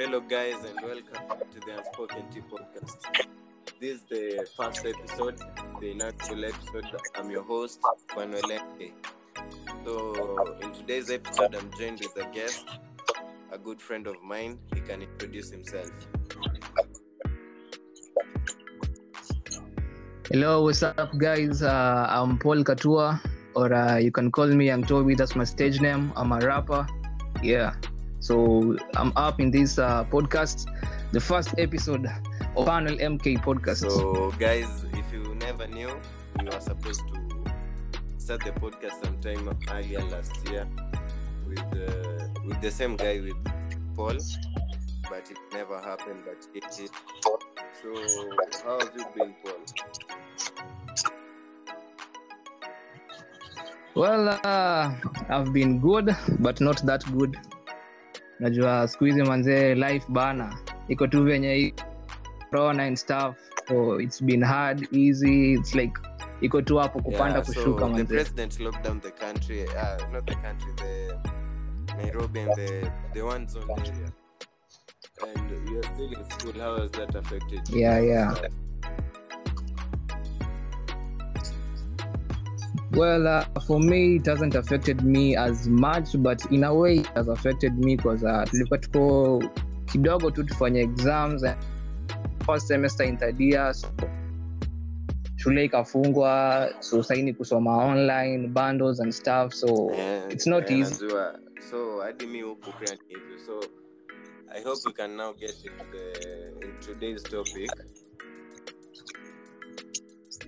Hello, guys, and welcome to the Unspoken Tea podcast. This is the first episode, the inaugural episode. I'm your host, Manuel. So, in today's episode, I'm joined with a guest, a good friend of mine. He can introduce himself. Hello, what's up, guys? Uh, I'm Paul Katua, or uh, you can call me Young Toby. That's my stage name. I'm a rapper. Yeah. So I'm up in this uh, podcast, the first episode of Panel MK podcast. So, guys, if you never knew, we were supposed to start the podcast sometime earlier last year with uh, with the same guy with Paul, but it never happened. But it did. So, how have you been, Paul? well, uh, I've been good, but not that good. Najua siku hizi manzee life bana iko tu venye corona and stuff so it's been hard easy it's like iko tu hapo kupanda Yeah, kushuka so the president locked down the country, uh, not the country, the Nairobi and the the one zone area. And you're still in school. How has that affected? you? Yeah, yeah. Well, uh, for me, it hasn't affected me as much, but in a way, it has affected me because uh, tulikuwa tuko kidogo tu tufanye exams first semester in third year, so shule ikafungwa, so saini kusoma online bundles and stuff, so Yeah, it's not yeah, easy. Nazua. So hadi mi huku pia ni hivyo. So I hope we can now get into the in today's topic.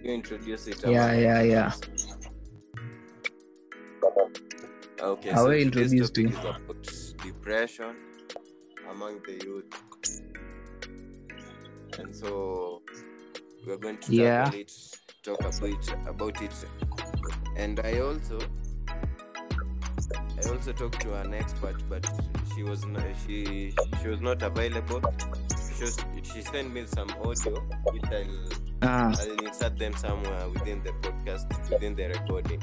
You introduce it. Yeah, yeah, yeah, yeah. Okay, I so will today's introduce topic you. depression among the youth. And so we're going to Yeah. it, talk about it, about it. And I also I also talked to an expert, but she was not she she was not available. She was, she sent me some audio, which I'll Ah, I'll insert them somewhere within the podcast, within the recording.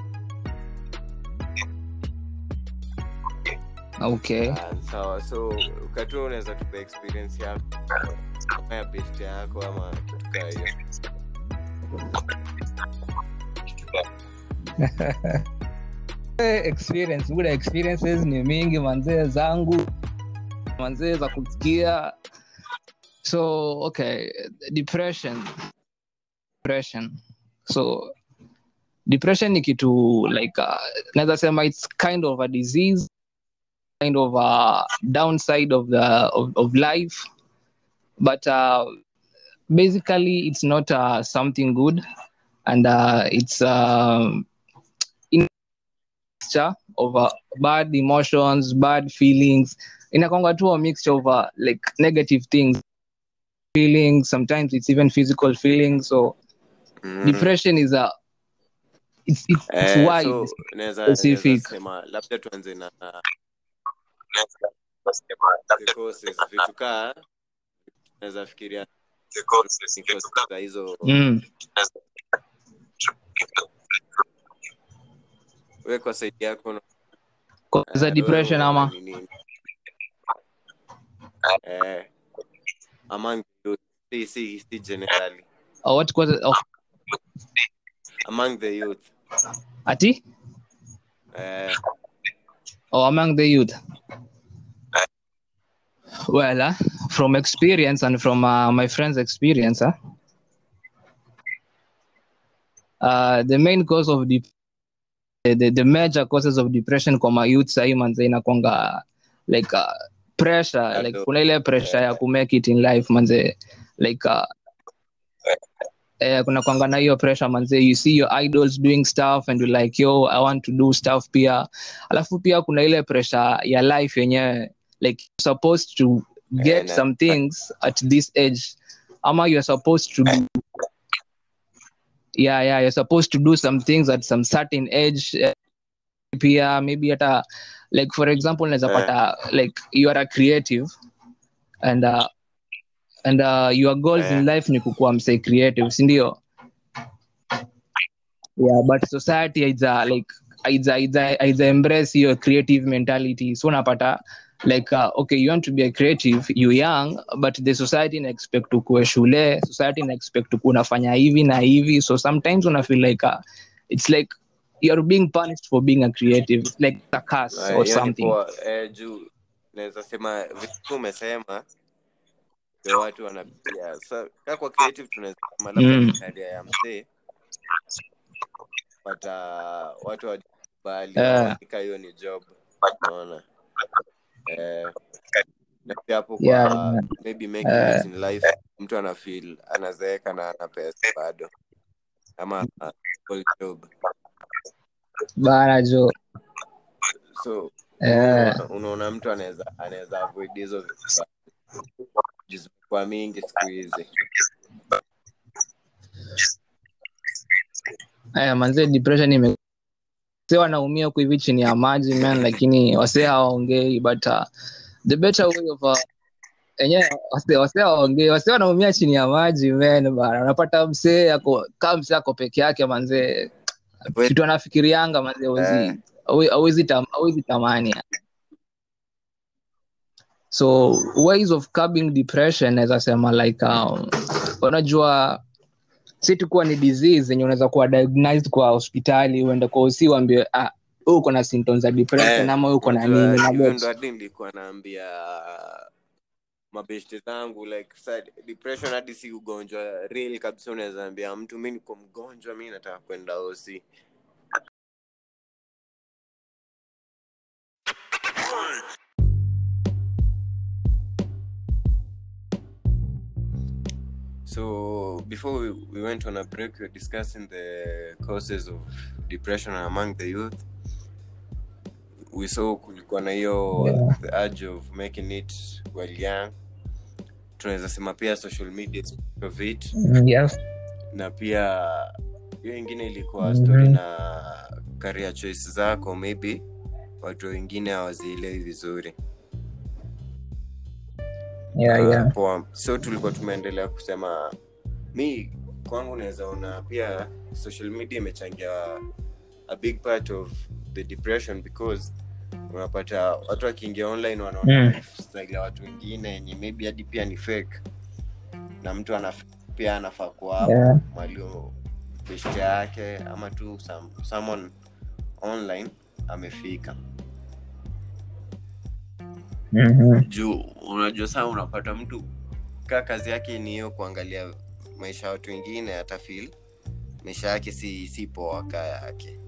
Okay. Ah, sawa. So ukatu unaweza tupa experience yako ama ya best yako ama kitu kaa hiyo. Eh, experience. Good experiences ni mingi manzee zangu manzee za kusikia. So okay depression. Depression. So depression ni kitu like uh, naweza sema it's kind of a disease kind of a downside of the of, of life but uh, basically it's not uh, something good and uh, it's um, mixture of uh, bad emotions, bad feelings. Inakonga tu a mixture of uh, like negative things, feelings. Sometimes it's even physical feelings. So mm. depression is a it's it's, it's Eh, wide. so specific. labda tuanze na the causes naweza fikiria za hizo Mm. we kwa side yako una- Cause eh, depression ama? eh. Among youth si si si generally. Or what causes of among the youth. Ati? Eh. Or among the youth. Well, uh, from experience and from uh, my friend's experience, uh, uh, the main cause of the, the the major causes of depression kwa youth sahii manze inakwanga like uh, pressure like Ado- kuna ile pressure ya kumake it in life manze like uh, eh, kuna kwanga na hiyo pressure manze you see your idols doing stuff and you like yo i want to do stuff pia. Alafu pia kuna ile pressure ya life yenyewe like you're supposed to get na- some things at this age ama you're supposed to do yeah yeah you're supposed to do some things at some certain age pia maybe hata like for example naweza Eh. pata like you are a creative and uh, and uh, your goals Eh. in life ni kukuwa mse creative sindio yeah but society haija like haija haija haija embrace your creative mentality so unapata like uh, okay you want to be a creative you young but the society ina expect ukue shule society ina expect ukue unafanya hivi na hivi so sometimes una feel like uh, it's like you're being punished for being a creative it's like a curse uh, or something. Eh, juu naweza sema vitu umesema ndio watu wanapitia so, kaa kwa creative tunaweza sema labda Mm. ya mzee but uh, watu hawajabali Eh. hiyo ni job unaona eh, hapo kwa Yeah, maybe making uh, in life mtu ana feel anazeeka na ana pesa bado. Ama uh, job. Bana jo. So eh, unaona- mtu anaweza anaweza avoid hizo vitu mingi siku hizi. Eh, manze depression ime wase wanaumia huku hivi chini ya maji man lakini wasee hawaongei but uh, the better way of uh, enyewe wase wase hawaongei wanaumia chini ya maji man bana. Unapata msee ako kaa msee ako peke yake manzee kitu anafikirianga manzee Eh. tam- tamani. So ways of curbing depression naweza sema like um, unajua si tukuwa ni disease yenye unaweza kuwa diagnosed kwa hospitali uende kwa usi uambie ah, uko na symptoms za depression Eh, ama uko na nini na hadi nilikuwa naambia mabeshte zangu like sa, depression hadi si ugonjwa real kabisa unaweza ambia mtu mi niko mgonjwa mi nataka kwenda hosi So before we, we went on a break, we were discussing the causes of depression among the youth. We saw kulikuwa na hiyo Yeah. the urge of making it while young. Tunaweza sema pia social media of it Mm, yes. na pia hiyo ingine ilikuwa Mhm. story na career choice zako maybe watu wengine hawazielewi vizuri Yeah, Ah, yeah. poa so tulikuwa tumeendelea kusema mi kwangu naweza ona pia social media imechangia a big part of the depression because unapata watu wakiingia online wanaona Mm. lifestyle ya watu wengine yenye maybe hadi pia ni fake na mtu anaf, pia anafaa kuwa Yeah. mwalio beshte yake ama tu some, someone online amefika Mhm. juu unajua saa unapata mtu kaa kazi yake ni hiyo kuangalia maisha ya watu wengine atafil maisha yake si, si poa kaa yake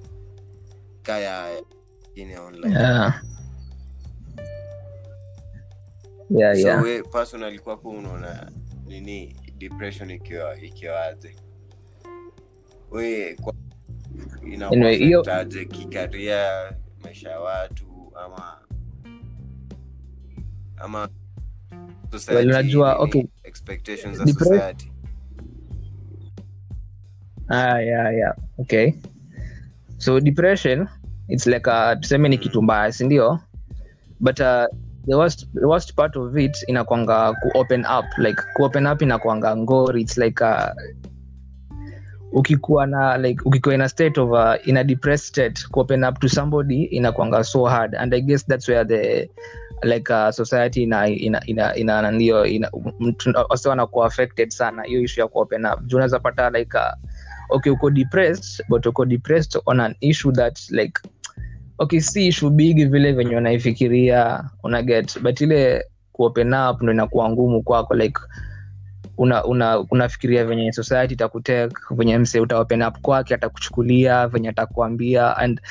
kaa ya ingine online Yeah. Yeah, so yeah. we personally kwako unaona nini depression ikiwa ikiwaje we kikaria maisha ya watu ama ama society, Well, unajua, okay. expectations za society Ah, yeah, yeah. Okay. So depression, it's like a tuseme ni kitu mbaya, sindio? But uh, the worst the worst part of it inakwanga kuopen up like kuopen up inakwanga ngori it's like uh, ukikuwa na like ukikuwa in a state of uh, in a depressed state open up to somebody inakwanga so hard and i guess that's where the like uh, society ina ina ina ina ndio wase wanakuwa affected sana. Hiyo issue ya kuopen up. Juu unaweza pata like uh, okay uko depressed but uko depressed on an issue that like okay si issue big vile venye unaifikiria una get but ile kuopen up ndo inakuwa ngumu kwako like una una unafikiria venye society itakutek venye mse utaopen up kwake atakuchukulia venye atakuambia and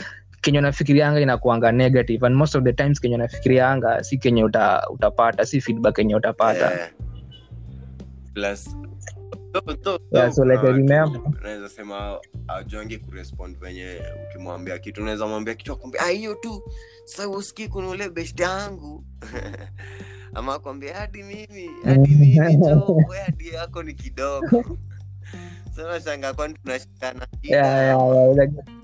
kenye unafikirianga inakuanga negative and most of the times kenye unafikirianga si kenye uta, utapata si feedback kenye utapata. Plus Yeah, so like naweza sema ajange kurespond venye ukimwambia kitu unaweza mwambia kitu akwambia "Ah, hiyo tu sa usikii kuna ule yangu. Ama akwambia hadi mimi hadi mimi hadi yako ni kidogo. Sanashanga kwani tunashikana yeah, yeah, yeah, like,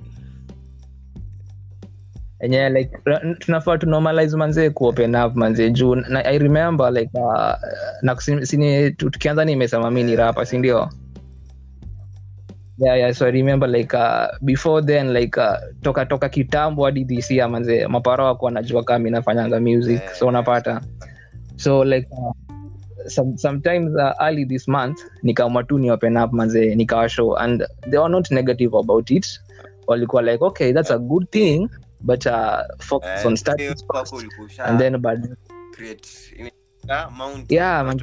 enye like tunafaa tu normalize manzee kuopen up manzee juu na, i remember like uh, na sini tukianza nimesema mi ni rapa sindio yeah, yeah, so i remember like uh, before then like uh, toka toka kitambo hadi this year manzee mapara wako wanajua kama inafanyanga music Yeah, so unapata. So like uh, some, sometimes uh, early this month nikaamua tu ni open up manze nikawa show and they were not negative about it. Walikuwa like okay that's a good thing but uh, focus uh, on studies first and then but create mountain, Yeah, man.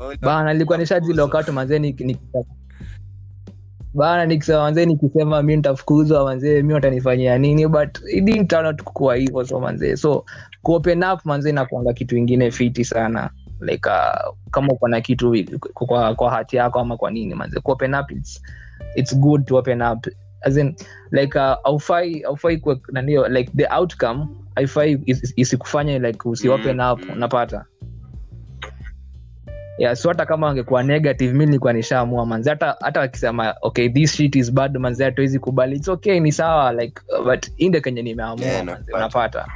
Oh, bana nilikuwa nishajilokatu manzee ni, ni, bana nikisema manzee nikisema mi ntafukuzwa manzee mi watanifanyia nini? But it didn't turn out kukuwa hivyo so manzee so kuopen up manzee nakuanga kitu ingine fiti sana. Like uh, kama uko na kitu kwa, kwa hati yako ama kwa nini manzee kuopen up it's, it's good to open up as in like uh, aufai aufai kuwe nanio like the outcome haifai is- is like usi Mm, up unapata. Yeah so hata kama wangekuwa negative mi nilikuwa nishaamua manzi hata hata wakisema okay this shit is bad manzi hatuwezi kubali its okay ni sawa like but inde kenye nimeamua Yeah, manzi unapata.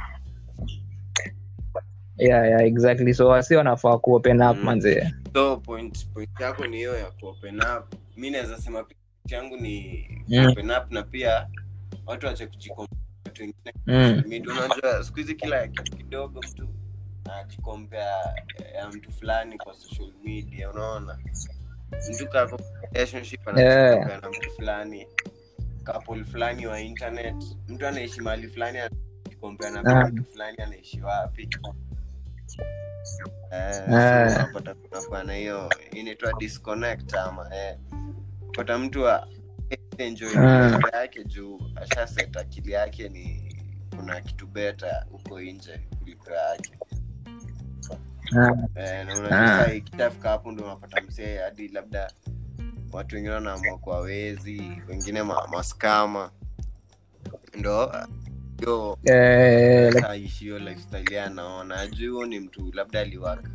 Yeah yeah exactly so wasi wanafaa kuopen up Mm. manzi so point point yako ni hiyo ya kuopen up. Mi naweza sema pia yangu ni Mm. open up na pia watu wache kujikompea watu wengine mm. Unajua siku hizi kila kitu kidogo mtu anajikompea ya mtu fulani kwa social media unaona mtu kako relationship na mtu fulani couple fulani wa internet mtu anaishi mahali fulani anajikompea na mtu fulani anaishi wapi Eh, Ah. so unapata kunakuwa na hiyo inaitwa disconnect ama eh. Pata mtu enjoy Ah. yake juu ashaset akili yake ni kuna kitu beta huko nje kuliko yake. Ah, eh, na Ah. hapo ndo unapata msee hadi labda watu wengine wanaamua kwa wezi wengine ma, maskama. Ndo yo eh, like, hiyo lifestyle anaona juu ni mtu labda aliwak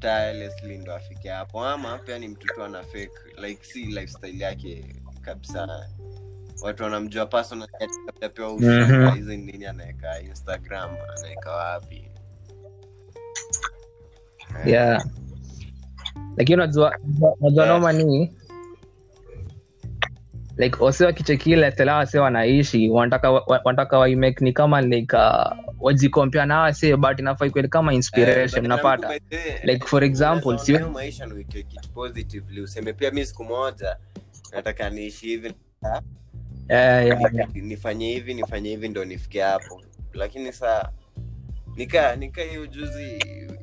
tirelessly ndo afike hapo. Ama pia ni mtu tu ana fake like si lifestyle yake kabisa. Watu wanamjua personal labda pia hizi mm-hmm. nini anaweka instagram anaweka wapi? Yeah. Lakini unajua najua Yeah. noma ni like wase wakichekile tela wase wanaishi. Wanataka wa- wanataka waimake ni kama like uh, wajikompea na wase but inafaa kweli kama eh, inspiration na by the way, like for example si maisha na uitake positively. Useme pia mi siku moja nataka niishi hivi yeah, yeah, yeah. Nifanye hivi nifanye hivi ndo nifike hapo. Lakini saa nika nika hiyo juzi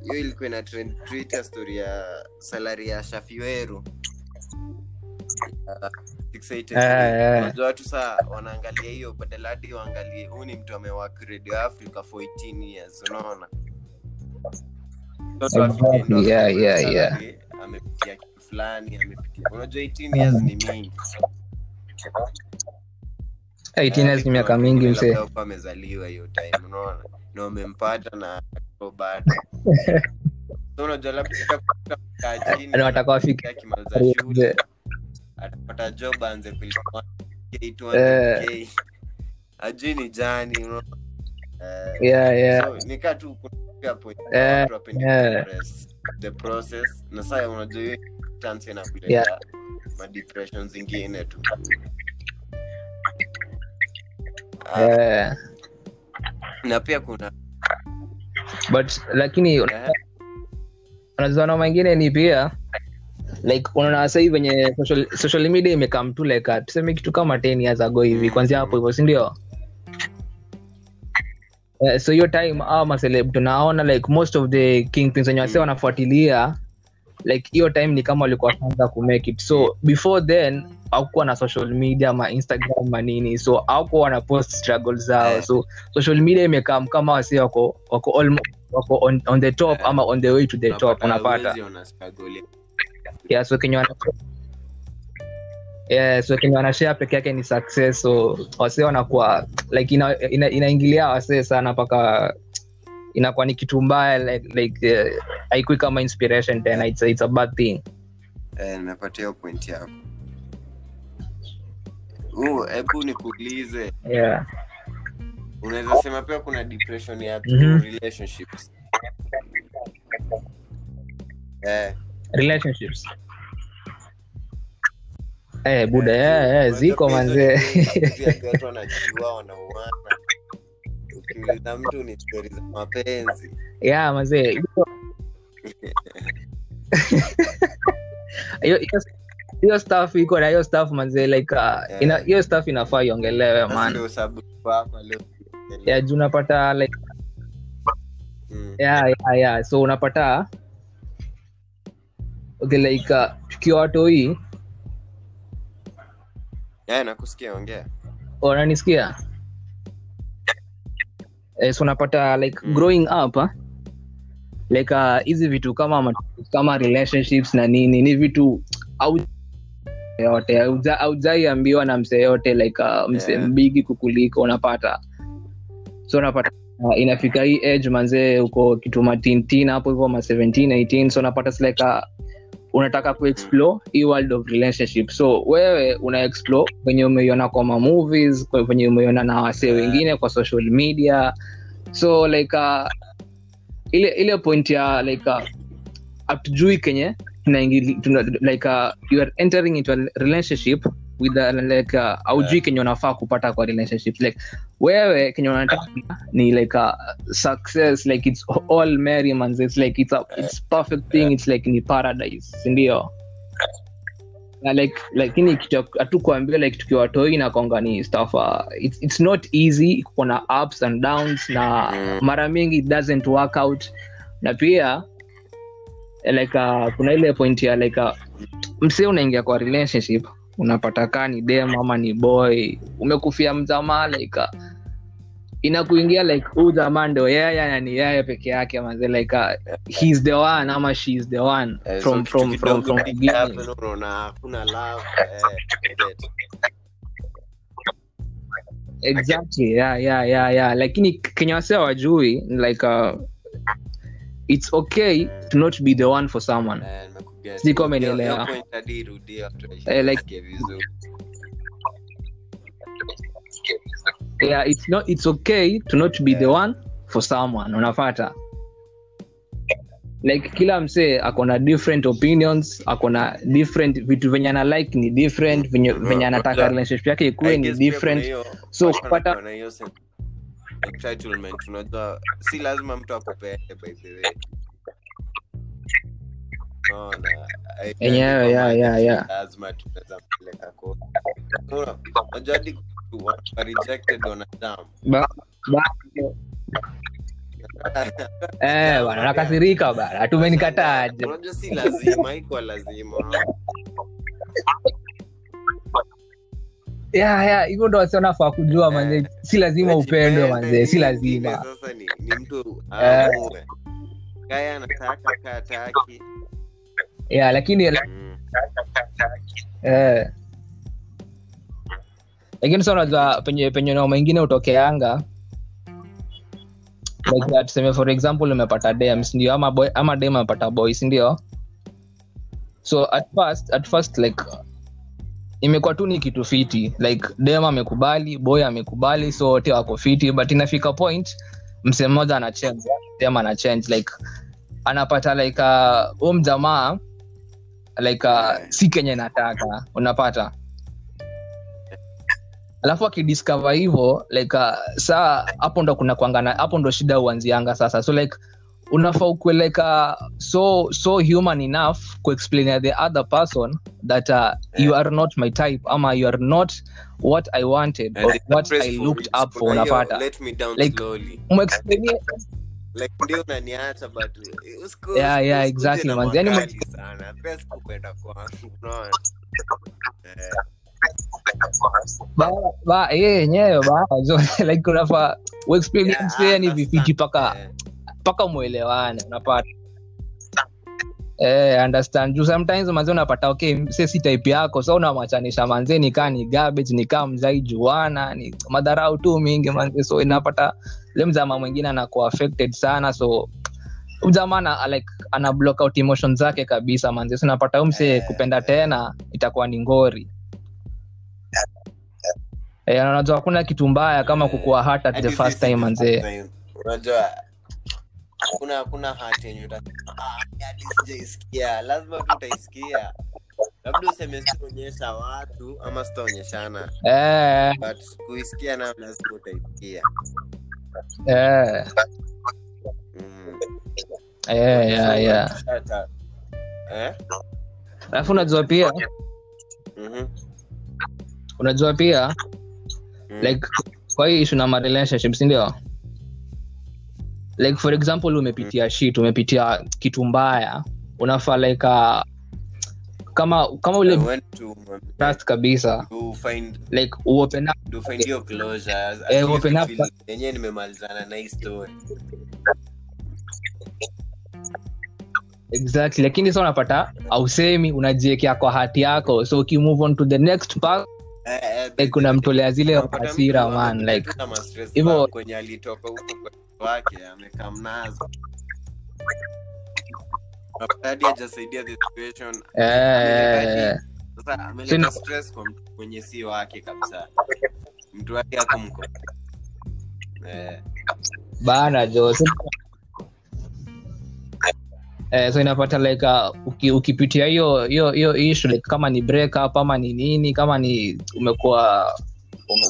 hiyo ilikuwa ina trend twitter story ya salari ya shafiweru. Ya 683. Eh, eh. watu saa wanaangalia hiyo badala hadi waangalie huu ni mtu amewak radio africa for 18 years unaona? Amepitia kitu fulani amepitia. Unajua 18 years ni mingi. 18 years ni miaka mingi msee amezaliwa hiyo time unaona? Na umempata na bado. Unajua labda wafike akimaliza shule atapata job aanze 200k ajui ni jani Eh, yeah yeah. so nikaa tu Eh, yeah. the process. Na saa unajua hiyo inakuleta Yeah. madepression zingine tu. Ah, yeah. na pia kuna but lakini eh, unajua noma ni pia like unaona sahii venye social, social media imekam tu like uh, tuseme kitu kama 10 years ago hivi kwanzia hapo hivyo sindio Uh, so hiyo time awa maseleb tunaona like most of the kingpins wenye wase Mm. wanafuatilia like hiyo time ni kama walikuwa kwanza kumake it so before then hakukuwa na social media ma instagram manini so hawakuwa wana post struggle zao Eh. so social media imekam kama wase wako wako, wako on, on the top Eh. ama on the way to the top unapata so kenye wana yeah, so kenye wanashare peke yake ni success so wasee wanakuwa like ina, ina, inaingilia wasee sana mpaka inakuwa ni kitu mbaya like, like uh, haikui kama inspiration tena it's, it's a bad thing. Eh, napatia hiyo point yako. Hebu nikuulize. Yeah. Unaweza sema pia kuna depression ya Mhm. eh, buda Eh, buda yeah, yeah, ziko manzee watu wanajua wanauana. Ukiuliza mtu ni stori za mapenzi. Yeah manzee hiyo- hiyo hiyo- hiyo staff iko na hiyo staff manzee like uh, ina hiyo staff inafaa iongelewe man. ya juu unapata like Mm. yeah, yeah, yeah. so unapata okay like uh, tukiwa watoi Yeah, nakusikia ongea wananisikia eh, so unapata like Mm. growing up ah, like uh, hizi vitu kama kama relationships na nini ni vitu yote aujaiambiwa na msee yote like uh, msee Yeah. mbigi kukuliko unapata so unapata uh, inafika hii age manzee uko kitu matintin hapo hivyo ma 17 18 so unapata like uh, unataka kuexplore hii world of relationship. So wewe una explore venye umeiona kwa ma movies kwa- venye umeiona na wasee wengine kwa social media. So like uh, ile ile point ya like uh, kenye tunaingili tuna, like uh, you are entering into a relationship with a, like uh, aujui Yeah. kenye unafaa kupata kwa relationship. Like wewe kenye unataka ni like a success like it's all merrymans it's like it's a it's perfect thing it's like ni paradise sindio na like lakini hatukuambia like tukiwa watoi na konga ni stuff uh, it's, not easy kuna ups and downs na mara mingi it doesn't work out. Na pia like uh, kuna ile point ya like uh, msee unaingia kwa relationship unapata kaa ni dem ama ni boy umekufia mjamaa like uh, inakuingia like huu jamaa ndo yeye na ni yeye peke yake manze like uh, he's the one ama she is the one Eh, from so from from from happen, unaona hakuna love eh, exactly yeah yeah yeah yeah. Lakini kenya wasee wajui like uh, it's okay to not be the one for someone. Eh, nimekuget. Yeah it's not it's okay to not be the Yeah. one for someone unafata. Like kila msee akona different opinions akona different vitu venye ana like ni different venye, Mm, venye anataka relationship yake ikuwe ni different. hiyo- so kupata unajua si lazima mtu akupende by the way Unaona, I- Enyewe, I- yeah, yeah, yeah. lazima tunaweza mpeleka kote. Hadi kutu- wanakuwa rejected wanadamu. ba, ba, eh bana nakasirika bana tumenikataje unajua si lazima haikuwa lazima hivyo ndo wasi wanafaa kujua Eh. manze si lazima upendwe manze si lazima sasa ni, ni mtu Eh. aamue kaya anataka kaa taki yeah lakini mm. lakini sa unajua penye penye noma mengine utokeanga like tuseme for example umepata dem sindio ama boy, ama dem amepata boy sindio so at first at first like imekuwa tu ni kitu fiti like dem amekubali boy amekubali so wote wako fiti but inafika point msee mmoja anachange dem anachange like anapata like uh, mjamaa like uh, si kenye nataka unapata. Alafu akidiscover hivo like uh, saa hapo ndo kuna kuangana hapo ndo shida uanzianga sasa. So like unafaa ukue like uh, so so human enough kuexplain the other person that uh, you are not my type ama you are not what i wanted And or what i looked up for unapata. Like- slowly like ndio unaniacha but usiku- Yeah, yeah, exactly, manzi. Yani sana. Pia sikupenda kwangu unaona? Ba, ba, yeye yenyewe like unafaa uexplain yeah, msee yani paka Eh, mpaka mwelewane unapata. Eh, understand. Juu sometimes manze unapata okay se si type yako so unamwachanisha manze nikaa ni garbage nikaa mzai juana ni madharau tu mingi manze so inapata le mzama mwingine anakuwa affected sana so mzama ana, like ana block out emotion zake kabisa manzi sinapata unapata huyu mse Eh, kupenda eh. tena itakuwa ni ngori. E, na unajua hakuna kitu mbaya kama kukua kukuwa at the first time manzee unajua hakuna hakuna hati yenye ah, sijaisikia. Lazima tu utaisikia. Labda useme sitaonyesha watu ama sitaonyeshana. Eh, but kuisikia nayo lazima utaisikia eh, mm. eh, yeah, yeah. Eh? alafu unajua pia Mhm. unajua pia Mm. like kwa hii issue na ma sindio ndio like for example umepitia shit umepitia kitu mbaya unafaa like uh, kama kama ule to trust kabisa. find like uopen up. to find your closure. Eh, open up. yenyewe nimemalizana na hii story. Exactly. Lakini sa unapata ausemi unajiekea kwa hati yako. So ukimove on to the next part Eh, eh, like unamtolea zile hasira man like hivyo- kwenye alitoka huko wake amekamnazo Hadi hajasaidia the situation. Eh, sasa ameleta stress kwa mtu kwenye si wake kabisa. Mtu wake ako mko. Eh, bana jo eh, so inapata like uh, uki, ukipitia hiyo hiyo hiyo issue like kama ni break up ama ni nini kama ni umekuwa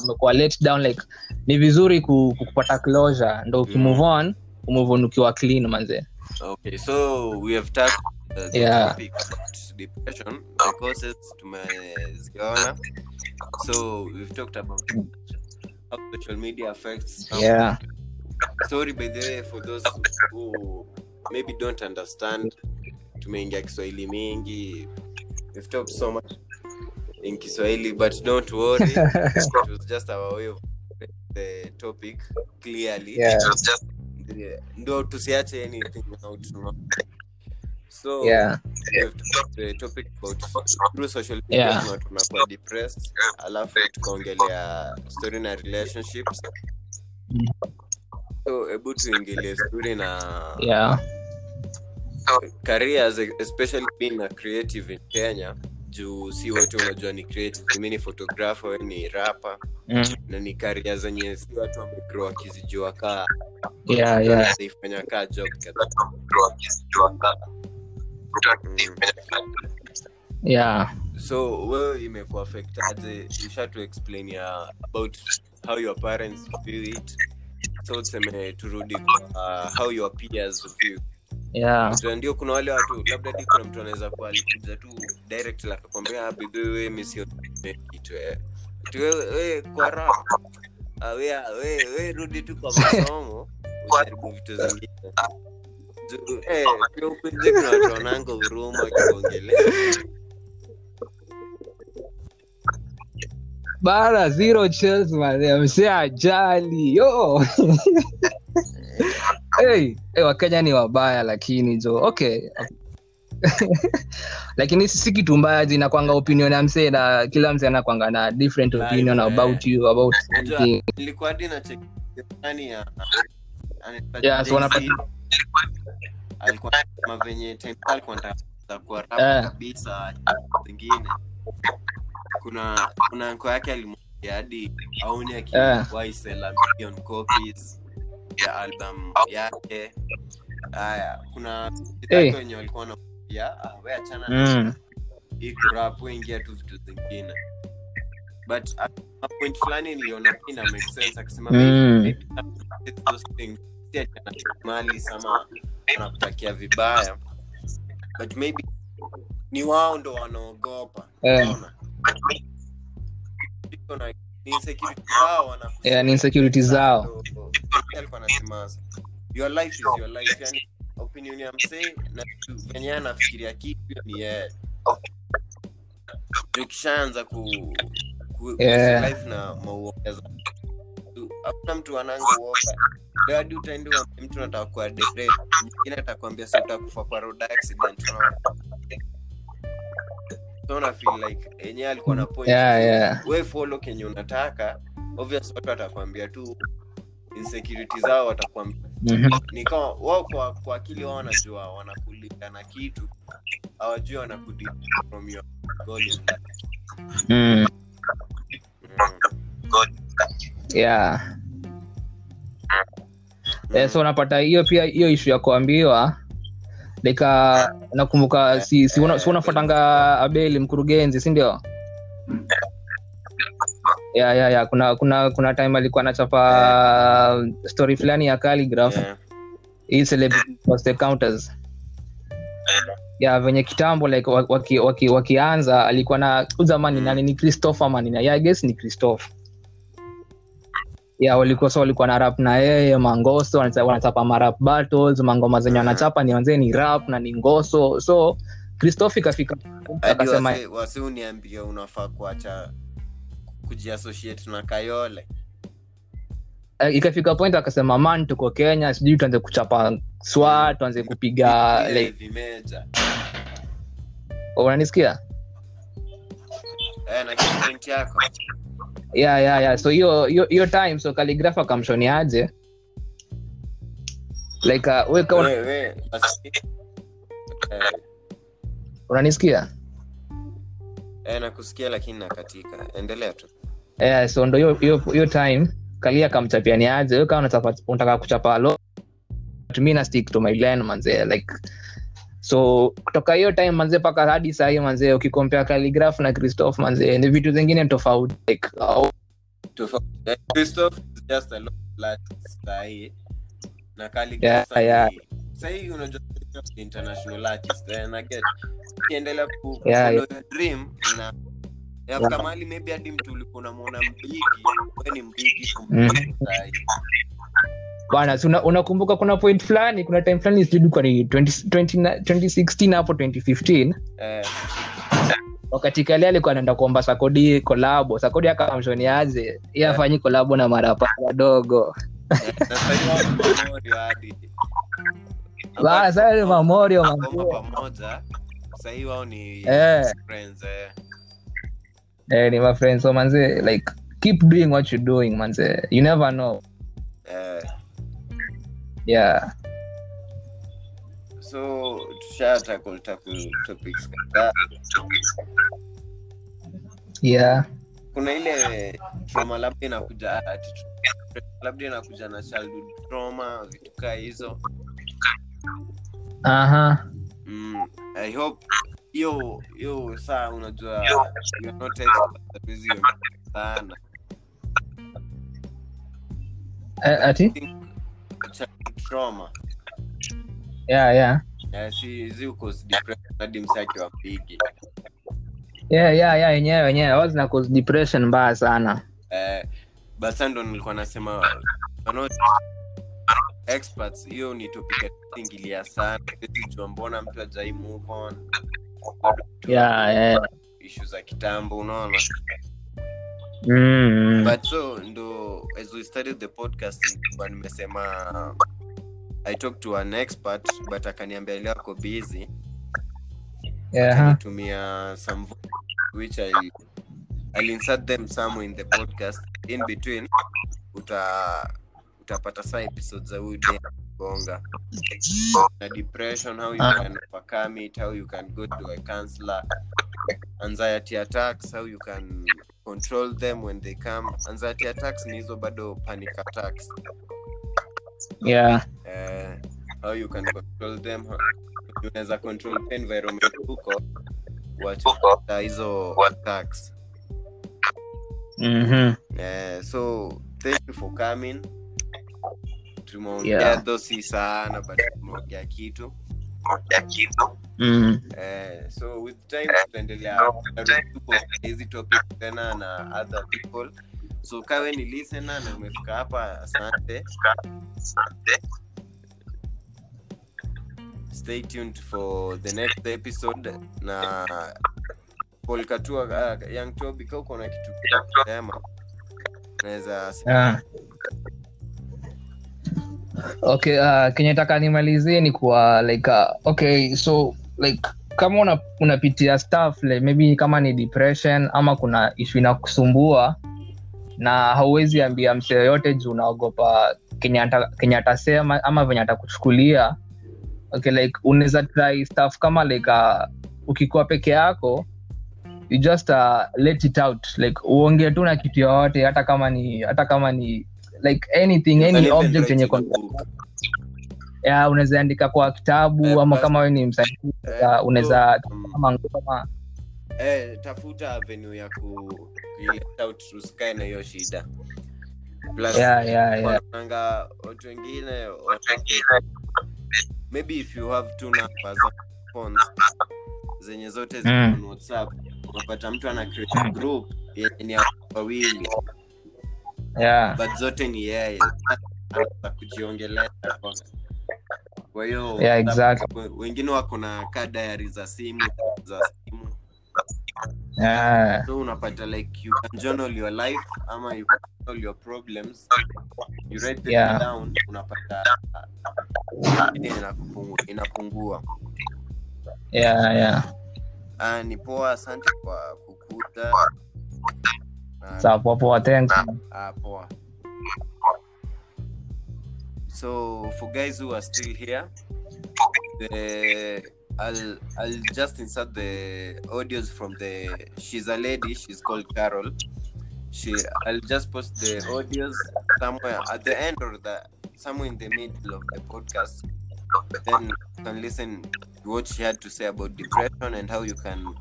umekuwa let down like ni vizuri ku, ku- kupata closure. Ndo ukimove on umove on ukiwa clean manze okay so we have talked uh, the Yeah. topic about depression. The causes tumeziona. So we've talked about how social media affects how yeah. sorry by the way for those who maybe don't understand tumeingia kiswahili mingi. We've talked so much in kiswahili but don't worry. It was just our way of the topic clearly. Yeah. It was just ndo tusiache anything out no? so yeah we have talked the topic about through social media Yeah. tunakuwa depressed alafu tukaongelea story na relationships so hebu tuingilie story na yeah careers especially being a creative in kenya juu si wote unajua ni creative. Mi ni photographer we ni rapa mm. na ni karia zenye si watu wamegrow wakizijua kaa yeah yeah. kaa job. Yeah. So wewe imekuwa affect aje? Explain ya about how your parents feel it. So tuseme turudi kwa uh, how your peers feel yeah. Ndio kuna wale watu labda di kuna mtu anaweza kuwa alikuja tu direct la akakwambia bidhi we misio kitu eh. Ati wewe we, kwa raha Ah, we, we, we rudi tu kwa masomo ujaribu vitu zingine pia kuna huruma bara zero msee ajali yo hey, hey, wakenya ni wabaya lakini jo okay lakini si kitu mbaya zinakwanga opinion ya msee na kila msee anakwanga na different opinion yeah. about you about Unajua, hadi na check ya Yeah, so wanapata- alikuwa anasema venye Temple alikuwa anataka kuwa rap Eh. kabisa zingine kuna kuna anko yake alimwambia hadi aoni Eh. akiwahi sell million copies ya album yake haya kuna Hey. hey. wenye walikuwa wanamwambia ah, we achana na mm. hii kurap ingia tu vitu zingine. But at point fulani niliona pia ina make sense akisema Mm. those things. Mali sama anakutakia vibaya. But maybe ni wao ndo wanaogopa. Eh. Iko na- ni insecurity zao. Yeah, ni insecurity your life is your life yani opinion ya msee na venye anafikiria kitu ni yeye ukishaanza ku, ku Yeah. life na mauongeza hakuna mtu ananga uoga leo hadi utaendi mtu nataka kuwa dere mwingine atakwambia si utakufa kwa road accident so una feel like yenyewe alikuwa na point Yeah, yeah. we follow kenye unataka obvious watu atakuambia tu insecurity zao watakwambia. Ni kama wao kwa, kwa akili wao wanajua wanakulinda na kitu. Hawajui wanakudi from your goal. Mm. Mm. yeah. Eh, so unapata hiyo pia hiyo ishu ya kuambiwa like uh, nakumbuka si, si, una, si unafuatanga abeli mkurugenzi si ndio ya yeah, yeah. kuna kuna kuna time alikuwa anachapa story fulani ya calligraph. Yeah. hii celebrity the counters ya venye kitambo like wa- waki, waki, wakianza alikuwa na zamani nani ni christopher manina yeah, I guess ni christopher. Ya walikuwa so walikuwa na rap na yeye mangoso wanachapa marap battles mangoma zenye wanachapa ni wanzee ni rap na ni ngoso. So christopher ikafika akasema wase- wase uniambia unafaa kuacha kujiassociate na kayole. Eh, ikafika point akasema man tuko kenya sijui tuanze kuchapa swa tuanze kupiga vimeja unanisikia? Eh, na point yako. Yeah, yeah, yeah. so hiyo time so kaligraf akamshoniaje like uh, we we, eh, unanisikia? Eh, nakusikia lakini nakatika. Endelea tu yeah, so ndo hiyo time kalia akamchapia niaje we kama unataka- kuchapa lo mi na stick to my lane manzee like so kutoka hiyo time manzee mpaka hadi sahii manzee ukikompea kaligraf na christoph manzee ni vitu zingine tofauti like, oh, Tofauti. Christoph is just a local artist na Kali Yeah, yeah. sahi unajua international artist na get ukiendelea ku Yeah, follow dream na yafika mahali maybe hadi mtu ulikuwa unamwona mbigi. We ni mbigi bana si una- kuna point fulani kuna time fulani sijui ni 20 20 2016 hapo 2015 eh, wakati alikuwa anaenda kuomba sakodi kolabo. Sakodi iy iye afanyi kolabo na marapa wadogo. Eh, sasa pamoja. Wao ni Eh. friends eh. Eh, ni my friend. So manze like keep doing what you're doing manze. You never know. Eh. yeah. So tusha tackle tackle topics kadhaa yeah. Kuna ile trauma labda inakuja labda inakuja na childhood trauma vitu kaa hizo. Aha. Mm, i hope hiyo hiyo saa unajua sana. Eh, ati? trauma. Yeah yeah. Si zi uko depression hadi msaki wa mpigi yeah yeah yeah yenyewe wenyewe wazi na cause depression mbaya sana. Eh, but sasa ndo nilikuwa nasema experts. Hiyo ni topic sana. Mbona mtu ajai move on yeah yeah. Issue za kitambo unaona? Mm. but so ndo as we started the podcast nimesema i talked to an expert but akaniambia leo ako busy. Yeah. Huh? some which I, I'll insert them somewhere in the podcast. In between uta utapata saa episode za huyu bonga. Na depression how you Ah. can overcome it how you can go to a counselor. Anxiety attacks how you can control them when they come. Anxiety attacks ni hizo bado panic attacks. Yeah. Uh, how you can control them. Unaweza control the environment huko wacha hizo attacks. Mm-hmm. uh, so thank you for coming tumeongea Yeah. though si sana but tumeongea kitu. Mm. eh, so with time tutaendelea. hizi topic tena na other people. So kawe ni listener na umefika hapa asante. Stay tuned for the next episode na Paul Katua uh, young Toby uko na kitu kusema? Naweza Ah. Okay uh, kenye taka nimalizie ni kuwa like uh, okay so like kama una, unapitia stuff like maybe kama ni depression ama kuna ishu inakusumbua na hauwezi ambia mse yoyote juu unaogopa kenye atasema ama venye atakuchukulia okay like unaweza try stuff kama like uh, ukikuwa peke yako you just uh, let it out like uongee tu na kitu yoyote hata kama ni hata kama ni like anything any object yenye ya unaweza andika kwa kitabu Eh, ama kama we ni msanii Eh, unaweza um, kama kama eh, tafuta avenue ya ku kuilet na hiyo shida. Plus yeah, yeah, yeah. watu wengine maybe if you have two numbers phones zenye zote Mm. whatsapp unapata mtu ana create a group yenye ni wawili yeah. but zote ni yeye za kujiongelea kwa hiyo Yeah, exactly. wengine wako na ka diary za simu za simu Yeah. so unapata like you can journal your life ama you can journal your problems you write them Yeah. down unapata ile inapungua Yeah, yeah. ah ni poa asante kwa kukuta Na- Sawa, poa poa, thanks. ah, so for guys who are still here the I'll I'll just insert the audios from the she's a lady she's called Carol. She I'll just post the audios somewhere at the end or the somewhere in the middle of the podcast. Then you can listen to what she had to say about depression and how you can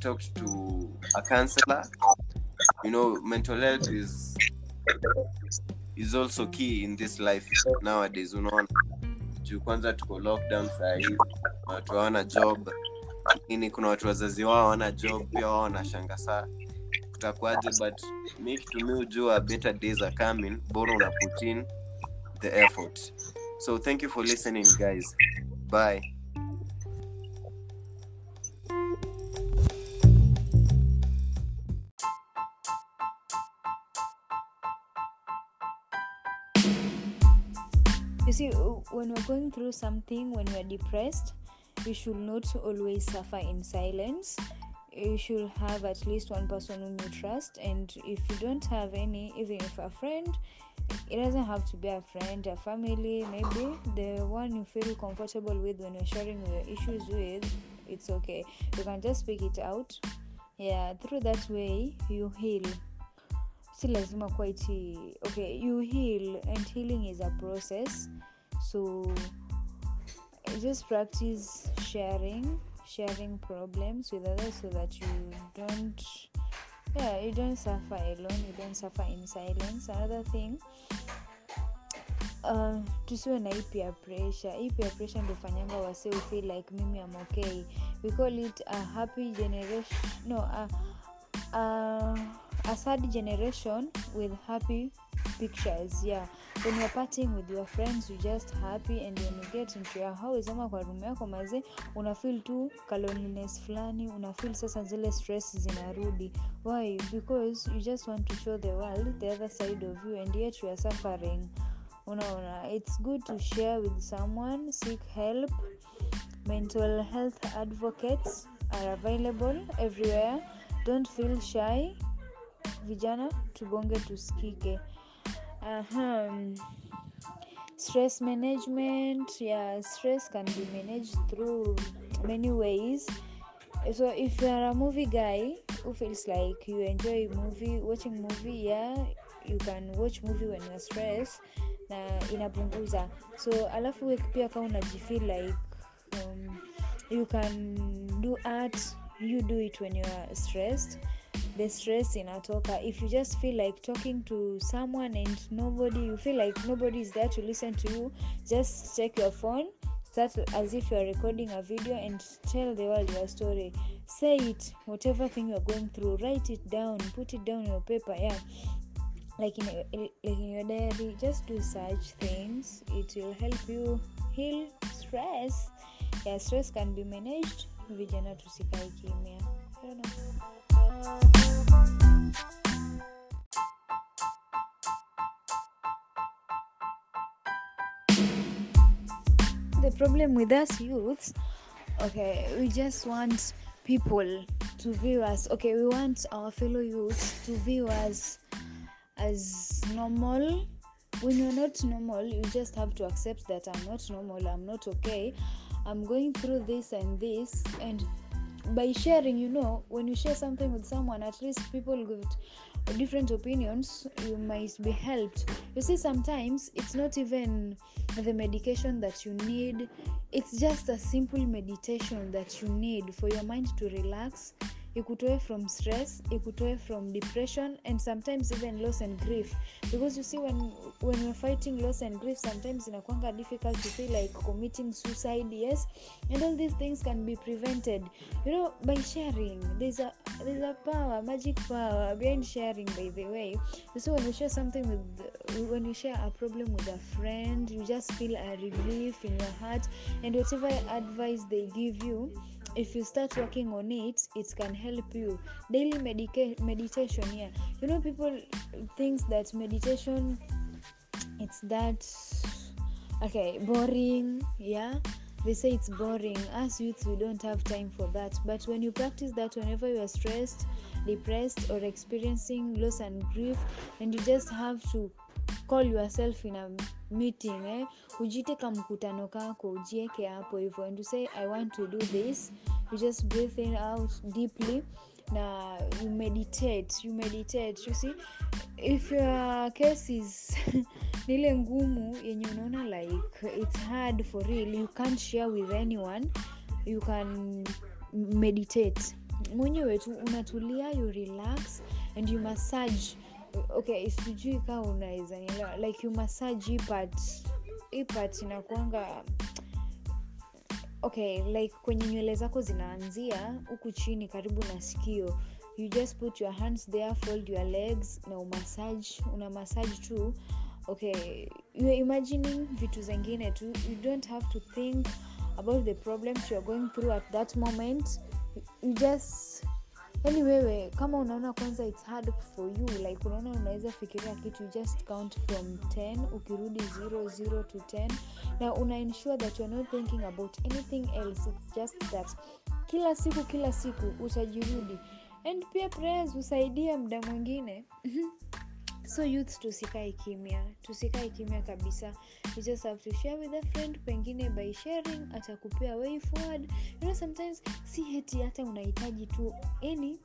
talk to a counselor you know mental health is is also key in this life nowadays unaona. Juu kwanza tuko lockdown sahii watu hawana job lakini kuna watu wazazi wao hawana job pia wao wanashanga saa. Kutakuaje but mi to me ujua better days are coming bora una put the effort. So thank you for listening guys. Bye see, when we're going through something, when we're depressed, we should not always suffer in silence. You should have at least one person whom you trust, and if you don't have any, even if a friend, it doesn't have to be a friend, a family, maybe the one you feel comfortable with when you're sharing your issues with, it's okay. You can just speak it out. Yeah, through that way, you heal. Si lazima kuwa iti okay you heal and healing is a process. So just practice sharing sharing problems with others so that you don't yeah you don't suffer alone you don't suffer in silence. Another thing uh, tusiwe na peer pressure. Peer pressure ndofanyanga wase ufeel like mimi am okay. We call it a happy generation no a, a, a sad generation with happy pictures yeah. When you're partying with your friends you just happy and when you get into your house ama kwa room yako mazee una feel tu kaloneliness fulani una feel sasa zile stress zinarudi. Why? Because you just want to show the world the other side of you and yet you suffering. Unaona it's good to share with someone seek help. Mental health advocates are available everywhere. Don't feel shy vijana tubonge tusikike. Ahem. stress management yeah stress can be managed through many ways. So if you are a movie guy who feels like you enjoy movie watching movie yeah you can watch movie when you're stressed na inapunguza. So alafu pia kama unajifeel like um, you can do art you do it when you're stressed the stress inatoka. If you just feel like talking to someone and nobody you feel like nobody is there to listen to you just check your phone start as if you're recording a video and tell the world your story. Say it whatever thing you're going through write it down put it down your paper yeah. Like in, like in your diary just do such things. It will help you heal stress. Yeah stress can be managed. Vijana tusikae kimya the problem with us youths okay we just want people to view us okay we want our fellow youths to view us as normal. When you're not normal you just have to accept that i'm not normal i'm not okay. I'm going through this and this and by sharing you know when you share something with someone at least people would different opinions you might be helped. You see sometimes it's not even the medication that you need it's just a simple meditation that you need for your mind to relax ikutoe from stress ikutoe from depression and sometimes even loss and grief. Because you see when when you're fighting loss and grief sometimes inakwanga difficult to feel like committing suicide yes? And all these things can be prevented. You know by sharing. There's a there's a power magic power behind sharing by the way. So when you share something with when you share a problem with a friend you just feel a relief in your heart. And whatever advice they give you if you start working on it it can help you. Daily medica- meditation yeah. You know people thinks that meditation it's that okay boring yeah? They say it's boring. As youth we don't have time for that. But when you practice that whenever you are stressed depressed or experiencing loss and grief and you just have to call yourself in a meeting eh? ujite ka mkutano kako ujieke hapo hivyo. And you say i want to do this. You just breathe in out deeply na you meditate you meditate you see? If your case is nile ngumu yenye unaona like it's hard for real you can't share with anyone you can meditate. Mwenyewe tu unatulia you relax and you massage okay sijui kaa unaweza nielewa. Like umasaji hii part hii inakuanga okay like kwenye nywele zako zinaanzia huku chini karibu na sikio. You just put your hands there fold your legs na umassage una massage tu. Okay you're imagining vitu zingine tu. You don't have to think about the problems you're going through at that moment. You just yani wewe kama unaona kwanza its hard for you like unaona unaweza fikiria kitu just count from 10 ukirudi 0 0 to 10 na una ensure that youare not thinking about anything else its just that kila siku kila siku utajirudi. And pia prayers husaidia mda mwingine so youth tusikae kimya. Tusikae kimya kabisa. You just have to share with a friend pengine by sharing atakupea way forward you know sometimes si heti hata unahitaji tu any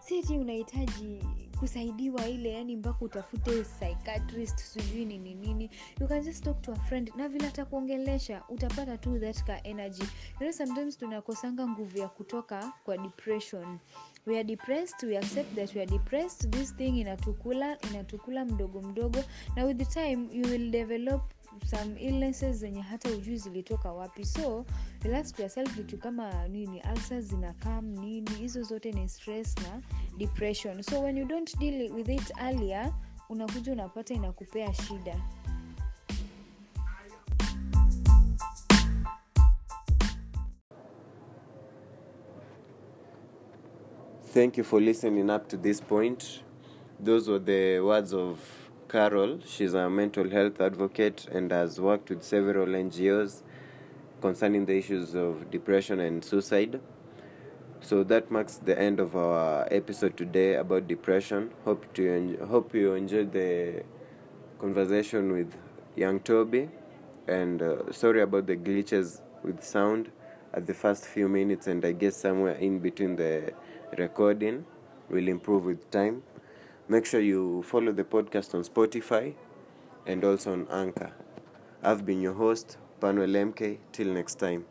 si unahitaji kusaidiwa ile yani mpaka utafute psychiatrist sijui nini nini. You can just talk to a friend na vile atakuongelesha utapata tu that ka energy. You know sometimes tunakosanga nguvu ya kutoka kwa depression we are depressed we accept that we are depressed. This thing inatukula inatukula mdogo mdogo. Na with the time you will develop some illnesses zenye hata ujui zilitoka wapi. So relax kama nini ulcers zinakam nini hizo zote ni stress na depression. So when you don't deal with it earlier unakuja unapata inakupea shida Thank you for listening up to this point. Those were the words of Carol. She's a mental health advocate and has worked with several NGOs concerning the issues of depression and suicide. So that marks the end of our episode today about depression. Hope to en- hope you enjoyed the conversation with young Toby, and uh, sorry about the glitches with sound at the first few minutes, and I guess somewhere in between the recording will improve with time. Make sure you follow the podcast on Spotify and also on Anchor. I've been your host, Panuel MK. Till next time.